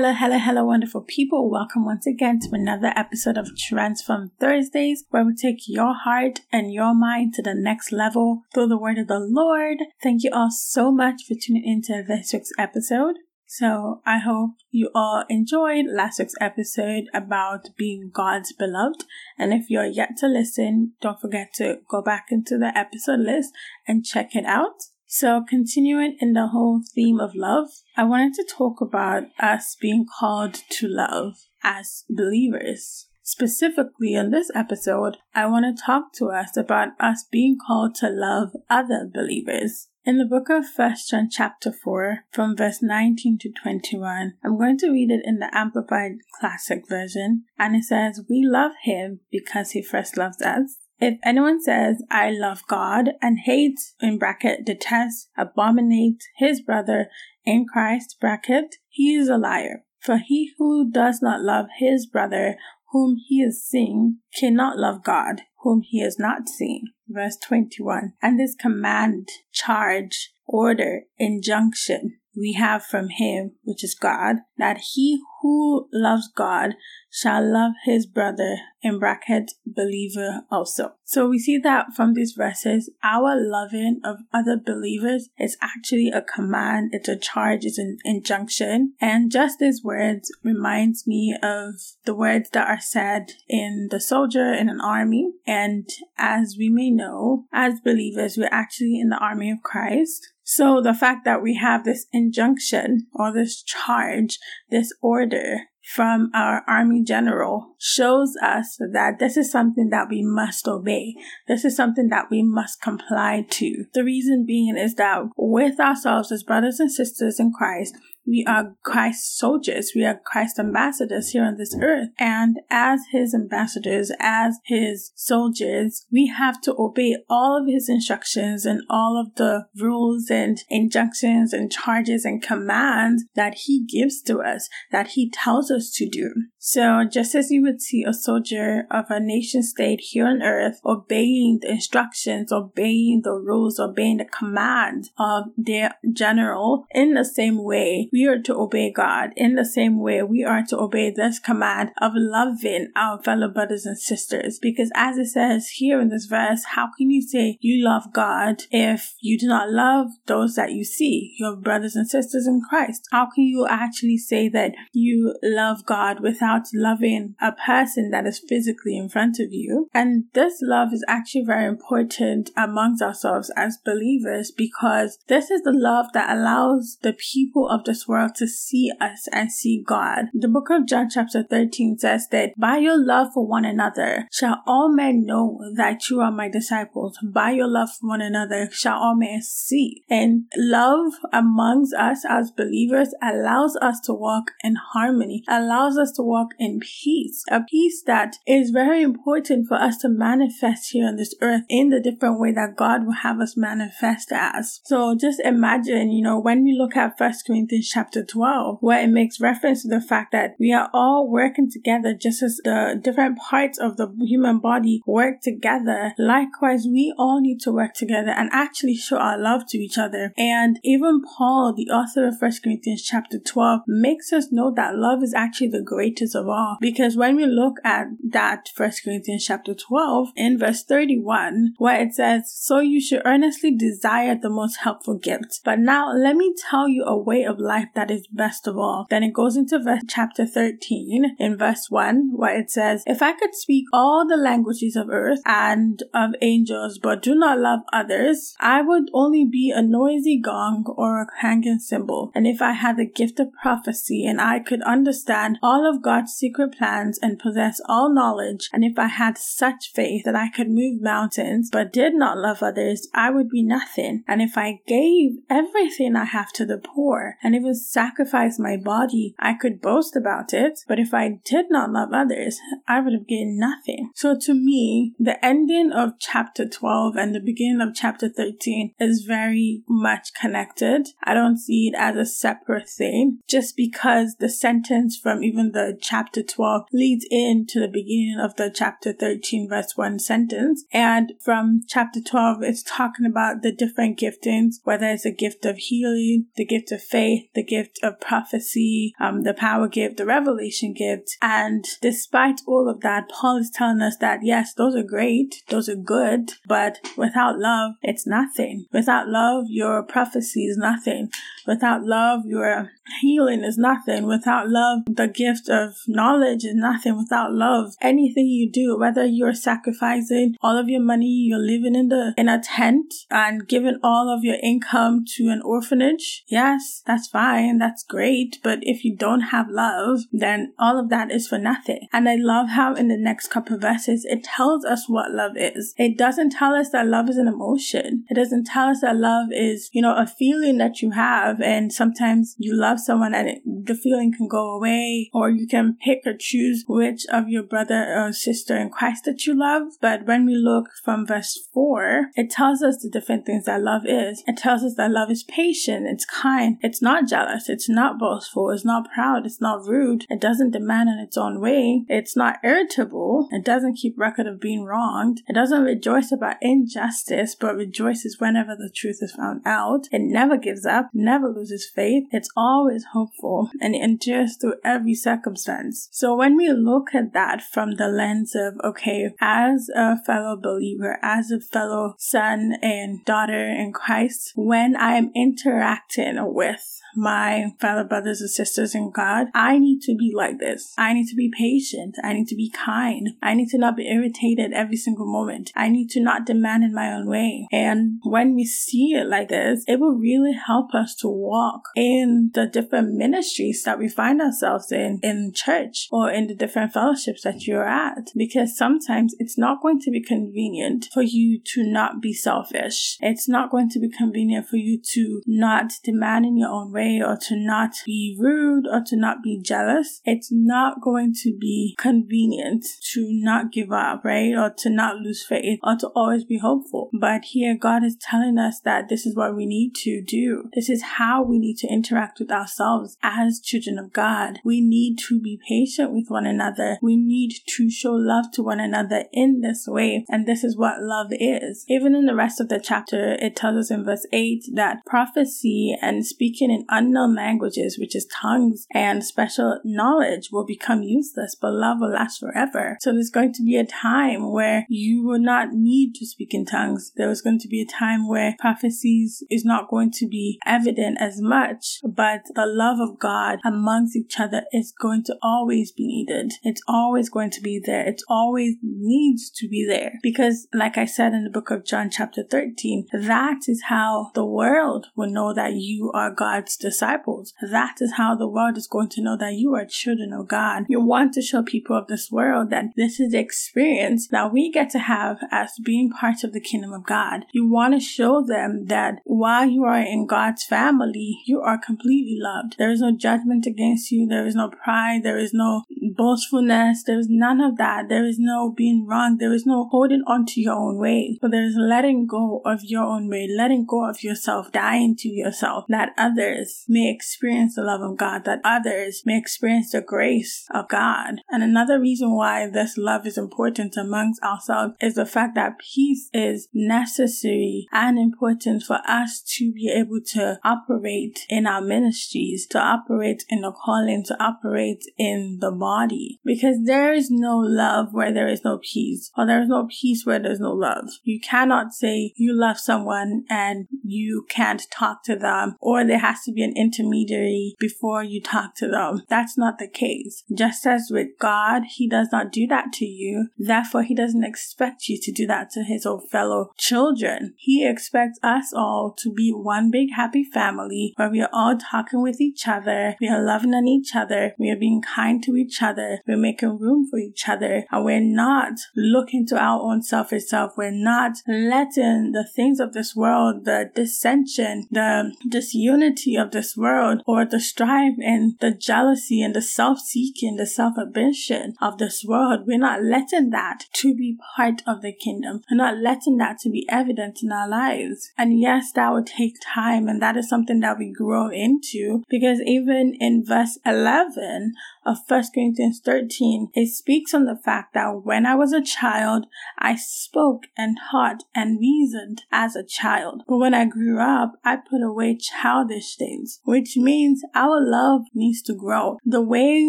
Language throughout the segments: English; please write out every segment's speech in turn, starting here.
Hello, hello, hello, wonderful people. Welcome once again to another episode of Transform Thursdays, where we take your heart and your mind to the next level through the word of the Lord. Thank you all so much for tuning into this week's episode. So I hope you all enjoyed last week's episode about being God's beloved. And if you're yet to listen, don't forget to go back into the episode list and check it out. So, continuing in the whole theme of love, I wanted to talk about us being called to love as believers. Specifically, in this episode, I want to talk to us about us being called to love other believers. In the book of First John chapter 4, from verse 19 to 21, I'm going to read it in the Amplified Classic Version, and it says, We love him because he first loved us. If anyone says, I love God and hates, in bracket, detests, abominates his brother in Christ, bracket, he is a liar. For he who does not love his brother whom he has seen cannot love God whom he has not seen. Verse 21. And this command, charge, order, injunction we have from him, which is God, that he who loves God shall love his brother, in bracket, believer also. So we see that from these verses, our loving of other believers is actually a command, it's a charge, it's an injunction. And just these words reminds me of the words that are said in the soldier in an army. And as we may know, as believers, we're actually in the army of Christ. So the fact that we have this injunction or this charge, this order from our army general shows us that this is something that we must obey. This is something that we must comply to. The reason being is that with ourselves as brothers and sisters in Christ, we are Christ's soldiers. We are Christ's ambassadors here on this earth. And as his ambassadors, as his soldiers, we have to obey all of his instructions and all of the rules and injunctions and charges and commands that he gives to us, that he tells us to do. So just as you would see a soldier of a nation state here on earth obeying the instructions, obeying the rules, obeying the command of their general, in the same way, we are to obey God. In the same way, we are to obey this command of loving our fellow brothers and sisters. Because as it says here in this verse, how can you say you love God if you do not love those that you see, your brothers and sisters in Christ? How can you actually say that you love God without loving a person that is physically in front of you? And this love is actually very important amongst ourselves as believers because this is the love that allows the people of this world to see us and see God. The book of John chapter 13 says that by your love for one another shall all men know that you are my disciples. By your love for one another shall all men see. And love amongst us as believers allows us to walk in harmony, allows us to walk in peace, a peace that is very important for us to manifest here on this earth in the different way that God will have us manifest as. So just imagine, you know, when we look at First Corinthians chapter 12, where it makes reference to the fact that we are all working together just as the different parts of the human body work together. Likewise, we all need to work together and actually show our love to each other. And even Paul, the author of 1 Corinthians chapter 12, makes us know that love is actually the greatest of all. Because when we look at that 1 Corinthians chapter 12 in verse 31, where it says, So you should earnestly desire the most helpful gift. But now let me tell you a way of life that is best of all. Then it goes into verse chapter 13 in verse 1 where it says, If I could speak all the languages of earth and of angels but do not love others, I would only be a noisy gong or a clanging cymbal. And if I had the gift of prophecy and I could understand all of God's secret plans and possess all knowledge, and if I had such faith that I could move mountains but did not love others, I would be nothing. And if I gave everything I have to the poor and sacrifice my body, I could boast about it, but if I did not love others, I would have gained nothing. So to me, the ending of chapter 12 and the beginning of chapter 13 is very much connected. I don't see it as a separate thing just because the sentence from even the chapter 12 leads into the beginning of the chapter 13 verse 1 sentence. And from chapter 12, it's talking about the different giftings, whether it's a gift of healing, the gift of faith, the the gift of prophecy, um, the power gift, the revelation gift. And despite all of that, Paul is telling us that yes, those are great, those are good, but without love, it's nothing. Without love, your prophecy is nothing. Without love, your healing is nothing. Without love, the gift of knowledge is nothing. Without love, anything you do, whether you're sacrificing all of your money, you're living in the in a tent and giving all of your income to an orphanage, yes, that's fine, that's great. But if you don't have love, then all of that is for nothing. And I love how in the next couple verses it tells us what love is. It doesn't tell us that love is an emotion. It doesn't tell us that love is, you know, a feeling that you have and sometimes you love someone and it, the feeling can go away or you can pick or choose which of your brother or sister in Christ that you love. But when we look from verse 4, it tells us the different things that love is. It tells us that love is patient, it's kind, it's not jealous, it's not boastful, it's not proud, it's not rude, it doesn't demand in its own way, it's not irritable, it doesn't keep record of being wronged, it doesn't rejoice about injustice, but rejoices whenever the truth is found out. It never gives up, never loses faith, it's always hopeful, and it endures through every circumstance. So when we look at that from the lens of, okay, as a fellow believer, as a fellow son and daughter in Christ, when I am interacting with my fellow brothers and sisters in God, I need to be like this. I need to be patient. I need to be kind. I need to not be irritated every single moment. I need to not demand in my own way. And when we see it like this, it will really help us to walk in the different ministries that we find ourselves in, in church or in the different fellowships that you're at. Because sometimes it's not going to be convenient for you to not be selfish. It's not going to be convenient for you to not demand in your own way way or to not be rude or to not be jealous, it's not going to be convenient to not give up, right? Or to not lose faith or to always be hopeful. But here God is telling us that this is what we need to do. This is how we need to interact with ourselves as children of God. We need to be patient with one another. We need to show love to one another in this way. And this is what love is. Even in the rest of the chapter, it tells us in verse 8 that prophecy and speaking in unknown languages, which is tongues and special knowledge, will become useless, but love will last forever. So there's going to be a time where you will not need to speak in tongues. There is going to be a time where prophecies is not going to be evident as much, but the love of God amongst each other is going to always be needed. It's always going to be there. It always needs to be there. Because, like I said in the book of John, chapter 13, that is how the world will know that you are God's disciples. That is how the world is going to know that you are children of God. You want to show people of this world that this is the experience that we get to have as being part of the kingdom of God. You want to show them that while you are in God's family, you are completely loved. There is no judgment against you. There is no pride. There is no boastfulness. There is none of that. There is no being wrong. There is no holding on to your own way, but there is letting go of your own way, letting go of yourself, dying to yourself, that others may experience the love of God, that others may experience the grace of God. And another reason why this love is important amongst ourselves is the fact that peace is necessary and important for us to be able to operate in our ministries, to operate in the calling, to operate in the body. Because there is no love where there is no peace, or there is no peace where there's no love. You cannot say you love someone and you can't talk to them, or there has to be an intermediary before you talk to them. That's not the case. Just as with God, He does not do that to you. Therefore, He doesn't expect you to do that to His own fellow children. He expects us all to be one big happy family where we are all talking with each other. We are loving on each other. We are being kind to each other. We're making room for each other. And we're not looking to our own selfish self. We're not letting the things of this world, the dissension, the disunity of this world or the strife and the jealousy and the self-seeking, the self-ambition of this world. We're not letting that to be part of the kingdom. We're not letting that to be evident in our lives. And yes, that would take time and that is something that we grow into because even in verse 11 of 1 Corinthians 13, it speaks on the fact that when I was a child, I spoke and thought and reasoned as a child. But when I I grew up, I put away childish things, which means our love needs to grow. The way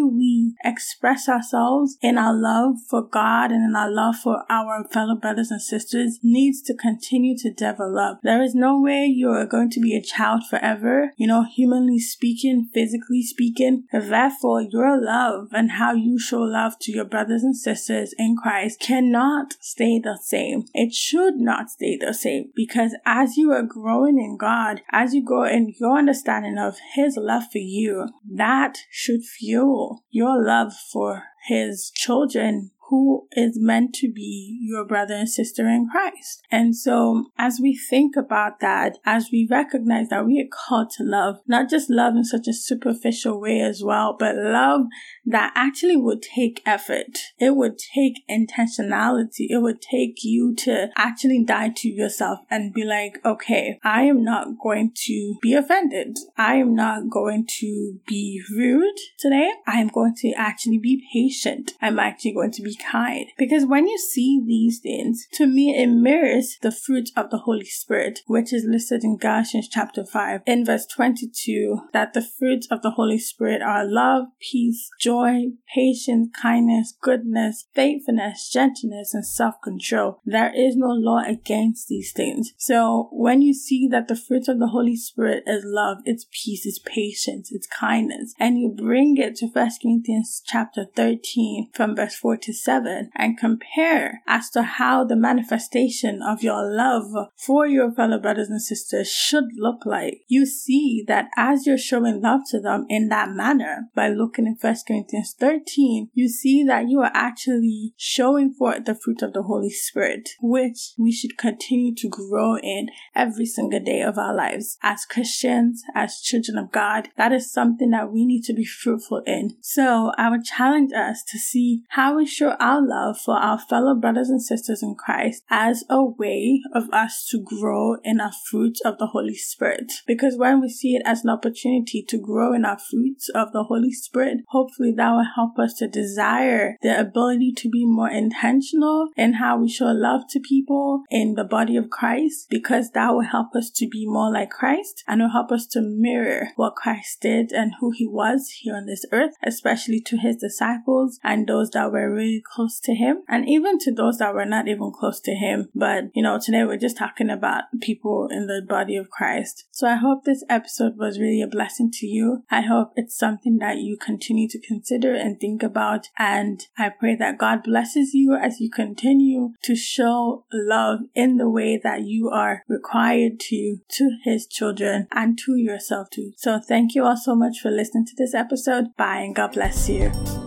we express ourselves in our love for God and in our love for our fellow brothers and sisters needs to continue to develop. There is no way you are going to be a child forever, you know, humanly speaking, physically speaking. Therefore, your love and how you show love to your brothers and sisters in Christ cannot stay the same. It should not stay the same because as you are growing in God, as you grow in your understanding of His love for you, that should fuel your love for His children who is meant to be your brother and sister in Christ. And so as we think about that, as we recognize that we are called to love, not just love in such a superficial way as well, but love that actually would take effort. It would take intentionality. It would take you to actually die to yourself and be like, okay, I am not going to be offended. I am not going to be rude today. I am going to actually be patient. I'm actually going to be kind. Because when you see these things, to me, it mirrors the fruit of the Holy Spirit, which is listed in Galatians chapter 5 in verse 22, that the fruits of the Holy Spirit are love, peace, joy, patience, kindness, goodness, faithfulness, gentleness, and self-control. There is no law against these things. So when you see that the fruit of the Holy Spirit is love, it's peace, it's patience, it's kindness, and you bring it to 1 Corinthians chapter 13 from verse 4 to 7, 7 and compare as to how the manifestation of your love for your fellow brothers and sisters should look like, you see that as you're showing love to them in that manner, by looking in 1 Corinthians 13, you see that you are actually showing forth the fruit of the Holy Spirit, which we should continue to grow in every single day of our lives. As Christians, as children of God, that is something that we need to be fruitful in. So I would challenge us to see how we show our love for our fellow brothers and sisters in Christ as a way of us to grow in our fruits of the Holy Spirit. Because when we see it as an opportunity to grow in our fruits of the Holy Spirit, hopefully that will help us to desire the ability to be more intentional in how we show love to people in the body of Christ, because that will help us to be more like Christ and will help us to mirror what Christ did and who he was here on this earth, especially to his disciples and those that were close to him and even to those that were not even close to him. But, you know, today we're just talking about people in the body of Christ. So I hope this episode was really a blessing to you. I hope it's something that you continue to consider and think about. And I pray that God blesses you as you continue to show love in the way that you are required to, to his children and to yourself too. So thank you all so much for listening to this episode. Bye and God bless you.